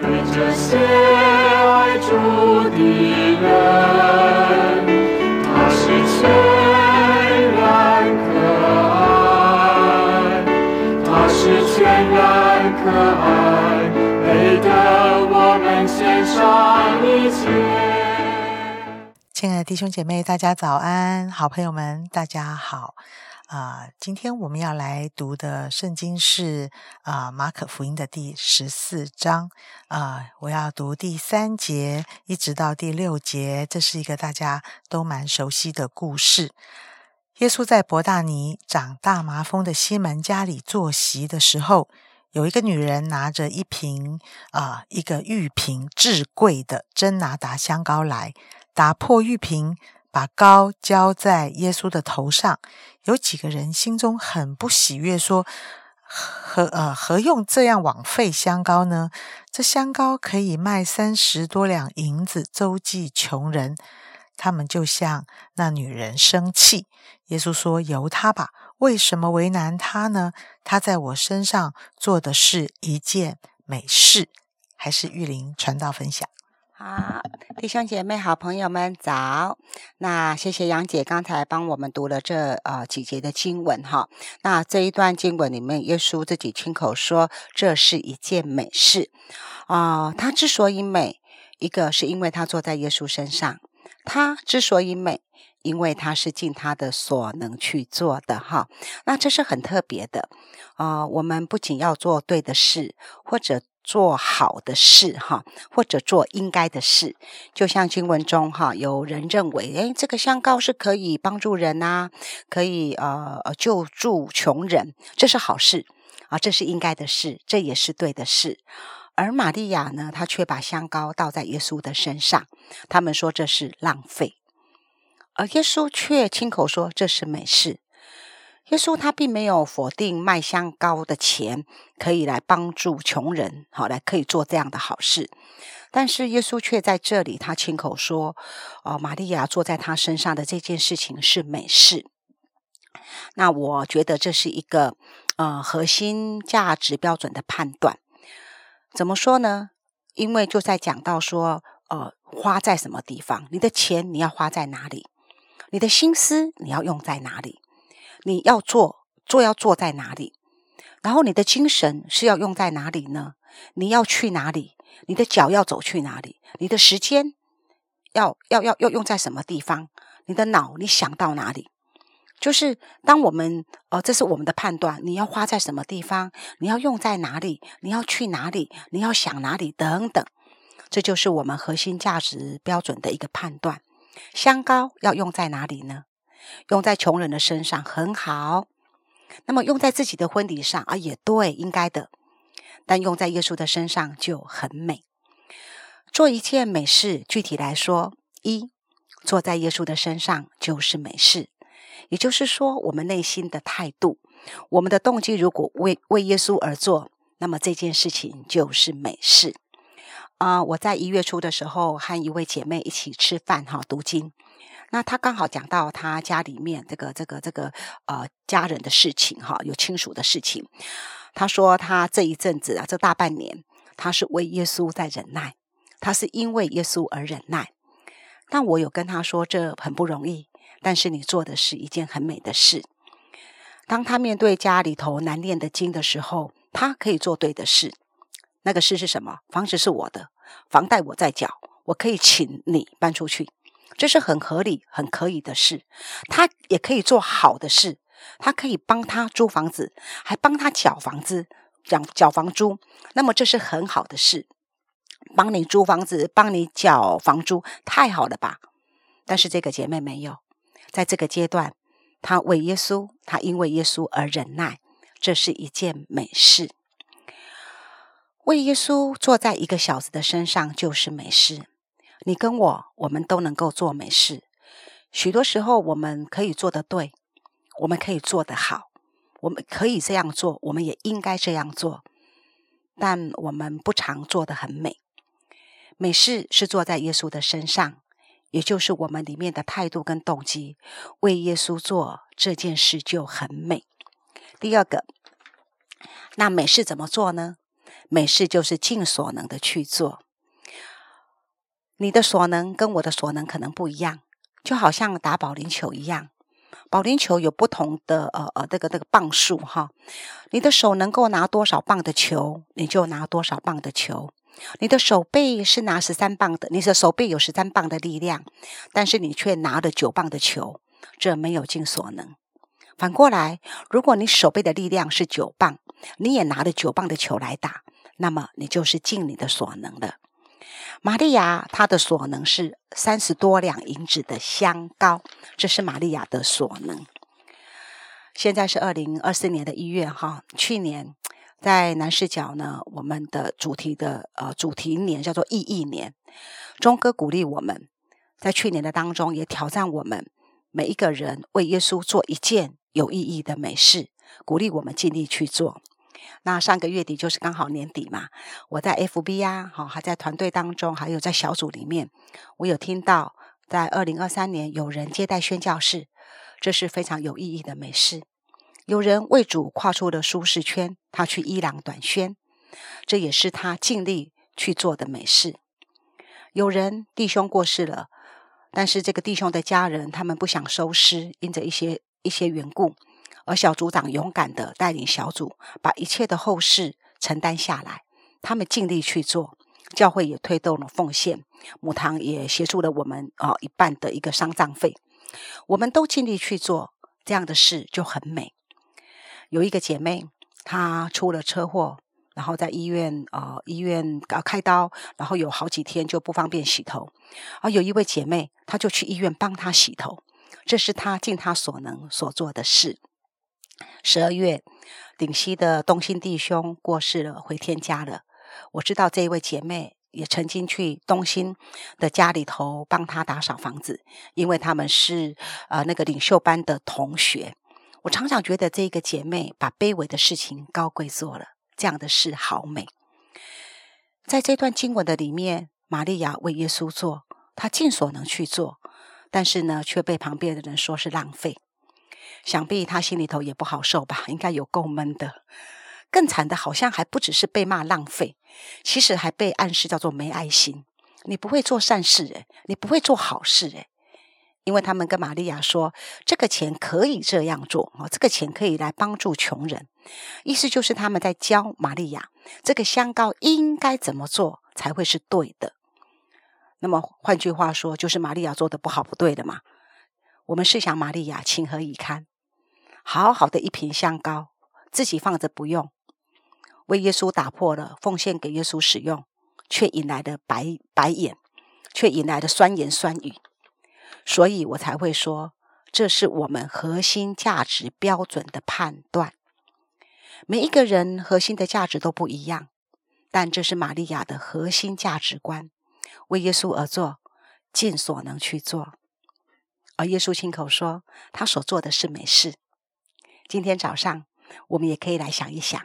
对这些爱主的人，他是全然可爱，他是全然可爱，配得我们献上一切。亲爱的弟兄姐妹，大家早安！好朋友们，大家好。啊，今天我们要来读的圣经是啊马可福音的第十四章啊，我要读第三节一直到第六节，这是一个大家都蛮熟悉的故事。耶稣在伯大尼长大麻风的西门家里坐席的时候，有一个女人拿着一瓶啊一个玉瓶至贵的真拿达香膏来，打破玉瓶。把膏浇在耶稣的头上，有几个人心中很不喜悦，说：“何呃何用这样枉费香膏呢？这香膏可以卖三十多两银子，周济穷人。”他们就向那女人生气。耶稣说：“由他吧，为什么为难他呢？他在我身上做的是一件美事。”还是玉林传道分享。好，弟兄姐妹、好朋友们早。那谢谢杨姐刚才帮我们读了这呃几节的经文哈。那这一段经文里面，耶稣自己亲口说，这是一件美事啊。他之所以美，一个是因为他坐在耶稣身上；他之所以美，因为他是尽他的所能去做的哈。那这是很特别的啊。我们不仅要做对的事，或者。做好的事哈，或者做应该的事，就像经文中哈，有人认为，诶，这个香膏是可以帮助人呐，可以呃救助穷人，这是好事啊，这是应该的事，这也是对的事。而玛利亚呢，她却把香膏倒在耶稣的身上，他们说这是浪费，而耶稣却亲口说这是美事。耶稣他并没有否定卖香膏的钱可以来帮助穷人，好来可以做这样的好事，但是耶稣却在这里他亲口说：“哦，玛利亚坐在他身上的这件事情是美事。”那我觉得这是一个呃核心价值标准的判断。怎么说呢？因为就在讲到说，呃，花在什么地方，你的钱你要花在哪里，你的心思你要用在哪里。你要做做要做在哪里？然后你的精神是要用在哪里呢？你要去哪里？你的脚要走去哪里？你的时间要要要要用在什么地方？你的脑你想到哪里？就是当我们呃，这是我们的判断，你要花在什么地方？你要用在哪里？你要去哪里？你要想哪里？等等，这就是我们核心价值标准的一个判断。香膏要用在哪里呢？用在穷人的身上很好，那么用在自己的婚礼上啊，也对，应该的。但用在耶稣的身上就很美。做一件美事，具体来说，一坐在耶稣的身上就是美事，也就是说，我们内心的态度，我们的动机，如果为为耶稣而做，那么这件事情就是美事。啊，我在一月初的时候和一位姐妹一起吃饭哈，读经。那他刚好讲到他家里面这个这个这个呃家人的事情哈，有亲属的事情。他说他这一阵子啊，这大半年他是为耶稣在忍耐，他是因为耶稣而忍耐。但我有跟他说这很不容易，但是你做的是一件很美的事。当他面对家里头难念的经的时候，他可以做对的事。那个事是什么？房子是我的，房贷我在缴，我可以请你搬出去。这是很合理、很可以的事，他也可以做好的事，他可以帮他租房子，还帮他缴房子、缴缴房租。那么这是很好的事，帮你租房子、帮你缴房租，太好了吧？但是这个姐妹没有，在这个阶段，她为耶稣，她因为耶稣而忍耐，这是一件美事。为耶稣坐在一个小子的身上，就是美事。你跟我，我们都能够做美事。许多时候，我们可以做得对，我们可以做得好，我们可以这样做，我们也应该这样做。但我们不常做得很美。美事是做在耶稣的身上，也就是我们里面的态度跟动机，为耶稣做这件事就很美。第二个，那美事怎么做呢？美事就是尽所能的去做。你的所能跟我的所能可能不一样，就好像打保龄球一样，保龄球有不同的呃呃这个这个磅数哈。你的手能够拿多少磅的球，你就拿多少磅的球。你的手背是拿十三磅的，你的手背有十三磅的力量，但是你却拿了九磅的球，这没有尽所能。反过来，如果你手背的力量是九磅，你也拿了九磅的球来打，那么你就是尽你的所能了。玛利亚她的所能是三十多两银子的香膏，这是玛利亚的所能。现在是二零二四年的一月哈，去年在南视角呢，我们的主题的呃主题年叫做意义年，钟哥鼓励我们在去年的当中也挑战我们每一个人为耶稣做一件有意义的美事，鼓励我们尽力去做。那上个月底就是刚好年底嘛，我在 FB 呀，好还在团队当中，还有在小组里面，我有听到在二零二三年有人接待宣教士，这是非常有意义的美事。有人为主跨出了舒适圈，他去伊朗短宣，这也是他尽力去做的美事。有人弟兄过世了，但是这个弟兄的家人他们不想收尸，因着一些一些缘故。而小组长勇敢的带领小组，把一切的后事承担下来。他们尽力去做，教会也推动了奉献，母堂也协助了我们啊一半的一个丧葬费。我们都尽力去做这样的事，就很美。有一个姐妹，她出了车祸，然后在医院啊医院啊开刀，然后有好几天就不方便洗头。而有一位姐妹，她就去医院帮她洗头，这是她尽她所能所做的事。十二月，顶西的东兴弟兄过世了，回天家了。我知道这一位姐妹也曾经去东兴的家里头帮他打扫房子，因为他们是呃那个领袖班的同学。我常常觉得这个姐妹把卑微的事情高贵做了，这样的事好美。在这段经文的里面，玛利亚为耶稣做，她尽所能去做，但是呢，却被旁边的人说是浪费。想必他心里头也不好受吧，应该有够闷的。更惨的，好像还不只是被骂浪费，其实还被暗示叫做没爱心。你不会做善事，诶，你不会做好事，诶，因为他们跟玛利亚说，这个钱可以这样做哦，这个钱可以来帮助穷人。意思就是他们在教玛利亚，这个香膏应该怎么做才会是对的。那么换句话说，就是玛利亚做的不好不对的嘛。我们试想，玛利亚情何以堪？好好的一瓶香膏，自己放着不用，为耶稣打破了，奉献给耶稣使用，却引来的白白眼，却引来的酸言酸语。所以我才会说，这是我们核心价值标准的判断。每一个人核心的价值都不一样，但这是玛利亚的核心价值观：为耶稣而做，尽所能去做。而耶稣亲口说，他所做的是美事。今天早上，我们也可以来想一想，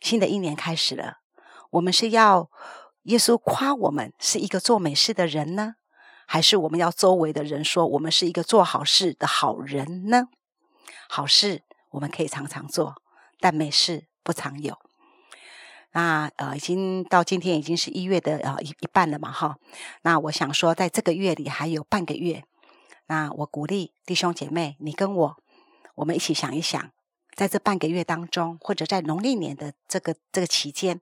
新的一年开始了，我们是要耶稣夸我们是一个做美事的人呢，还是我们要周围的人说我们是一个做好事的好人呢？好事我们可以常常做，但美事不常有。那呃，已经到今天已经是一月的呃一一半了嘛，哈。那我想说，在这个月里还有半个月。那我鼓励弟兄姐妹，你跟我，我们一起想一想，在这半个月当中，或者在农历年的这个这个期间，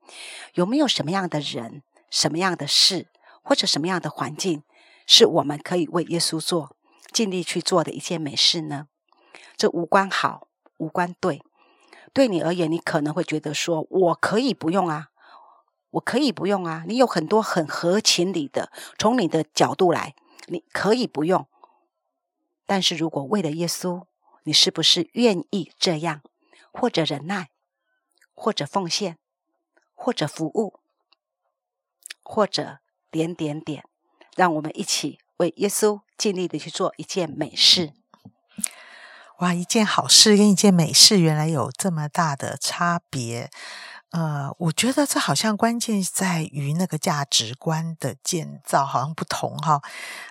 有没有什么样的人、什么样的事，或者什么样的环境，是我们可以为耶稣做、尽力去做的一件美事呢？这无关好，无关对。对你而言，你可能会觉得说，我可以不用啊，我可以不用啊。你有很多很合情理的，从你的角度来，你可以不用。但是如果为了耶稣，你是不是愿意这样，或者忍耐，或者奉献，或者服务，或者点点点，让我们一起为耶稣尽力的去做一件美事。哇，一件好事跟一件美事，原来有这么大的差别。呃，我觉得这好像关键在于那个价值观的建造，好像不同哈。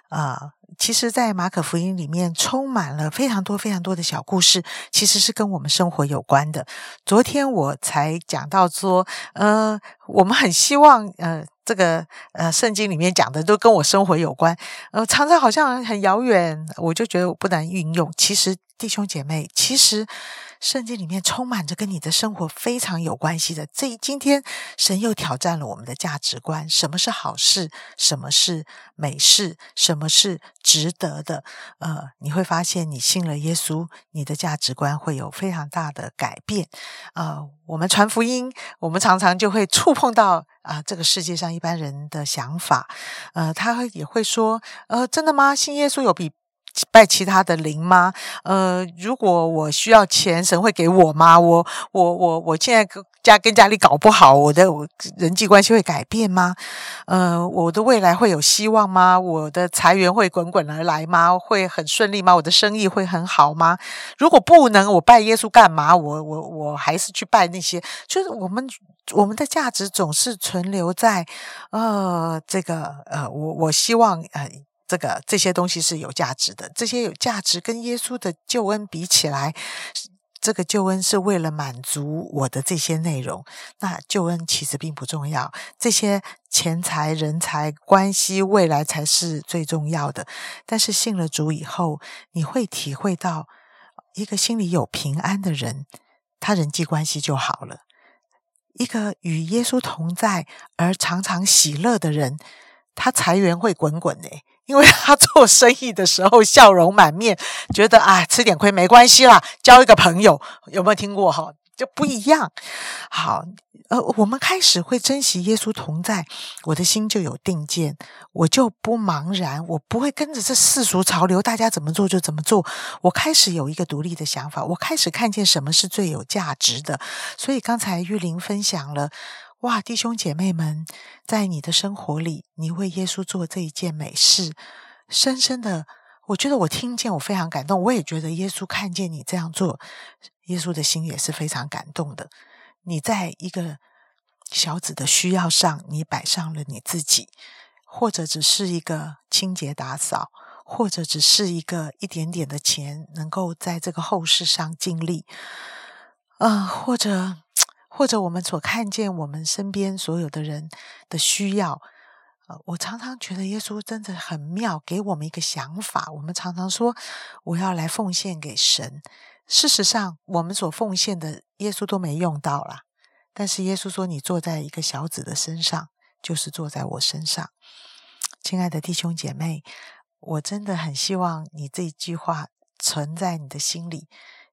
啊，其实，在马可福音里面充满了非常多非常多的小故事，其实是跟我们生活有关的。昨天我才讲到说，呃，我们很希望，呃，这个呃，圣经里面讲的都跟我生活有关，呃，常常好像很遥远，我就觉得我不能运用。其实，弟兄姐妹，其实。圣经里面充满着跟你的生活非常有关系的。这今天神又挑战了我们的价值观：什么是好事？什么是美事？什么是值得的？呃，你会发现，你信了耶稣，你的价值观会有非常大的改变。呃，我们传福音，我们常常就会触碰到啊，这个世界上一般人的想法。呃，他也会说：呃，真的吗？信耶稣有比？拜其他的灵吗？呃，如果我需要钱，神会给我吗？我我我我现在家跟家里搞不好，我的人际关系会改变吗？呃，我的未来会有希望吗？我的财源会滚滚而来吗？会很顺利吗？我的生意会很好吗？如果不能，我拜耶稣干嘛？我我我还是去拜那些。就是我们我们的价值总是存留在呃这个呃，我我希望呃。这个这些东西是有价值的，这些有价值跟耶稣的救恩比起来，这个救恩是为了满足我的这些内容。那救恩其实并不重要，这些钱财、人才、关系、未来才是最重要的。但是信了主以后，你会体会到，一个心里有平安的人，他人际关系就好了；一个与耶稣同在而常常喜乐的人，他财源会滚滚的。因为他做生意的时候笑容满面，觉得啊吃点亏没关系啦，交一个朋友有没有听过哈？就不一样。好，呃，我们开始会珍惜耶稣同在，我的心就有定见，我就不茫然，我不会跟着这世俗潮流，大家怎么做就怎么做。我开始有一个独立的想法，我开始看见什么是最有价值的。所以刚才玉玲分享了。哇，弟兄姐妹们，在你的生活里，你为耶稣做这一件美事，深深的，我觉得我听见，我非常感动。我也觉得耶稣看见你这样做，耶稣的心也是非常感动的。你在一个小子的需要上，你摆上了你自己，或者只是一个清洁打扫，或者只是一个一点点的钱，能够在这个后事上尽力，呃，或者。或者我们所看见我们身边所有的人的需要，呃，我常常觉得耶稣真的很妙，给我们一个想法。我们常常说我要来奉献给神，事实上我们所奉献的耶稣都没用到啦。但是耶稣说：“你坐在一个小子的身上，就是坐在我身上。”亲爱的弟兄姐妹，我真的很希望你这句话存在你的心里。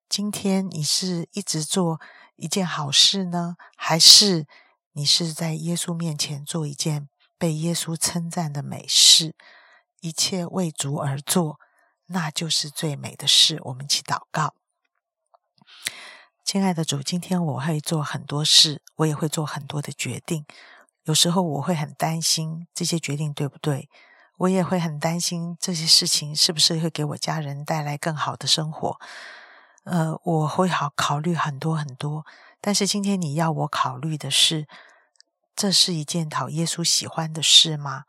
今天你是一直做。一件好事呢，还是你是在耶稣面前做一件被耶稣称赞的美事？一切为主而做，那就是最美的事。我们一起祷告，亲爱的主，今天我会做很多事，我也会做很多的决定。有时候我会很担心这些决定对不对，我也会很担心这些事情是不是会给我家人带来更好的生活。呃，我会好考虑很多很多，但是今天你要我考虑的是，这是一件讨耶稣喜欢的事吗？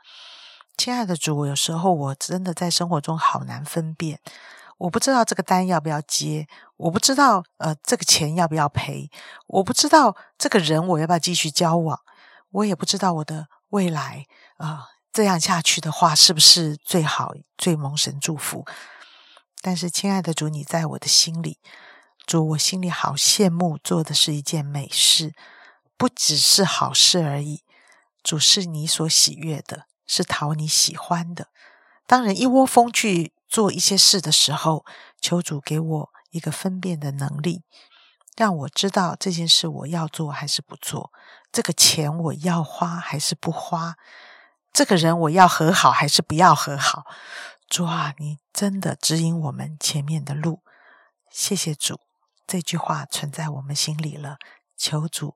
亲爱的主，有时候我真的在生活中好难分辨，我不知道这个单要不要接，我不知道呃这个钱要不要赔，我不知道这个人我要不要继续交往，我也不知道我的未来啊这样下去的话是不是最好最蒙神祝福。但是，亲爱的主，你在我的心里，主，我心里好羡慕，做的是一件美事，不只是好事而已。主是你所喜悦的，是讨你喜欢的。当人一窝蜂去做一些事的时候，求主给我一个分辨的能力，让我知道这件事我要做还是不做，这个钱我要花还是不花，这个人我要和好还是不要和好。主啊，你真的指引我们前面的路，谢谢主。这句话存在我们心里了。求主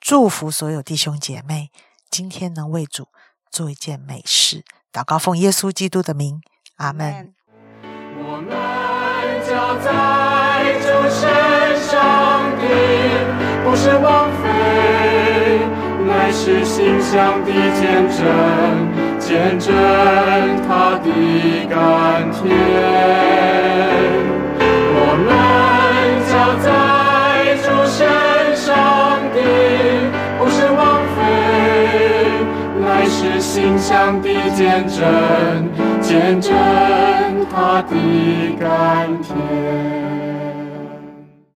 祝福所有弟兄姐妹，今天能为主做一件美事。祷告奉耶稣基督的名，阿门。我们在主身上的，不是枉费。非，乃是馨香的见证，见证他的甘甜。我们交在主身上的，不是枉费，乃是馨香的见证，见证他的甘甜。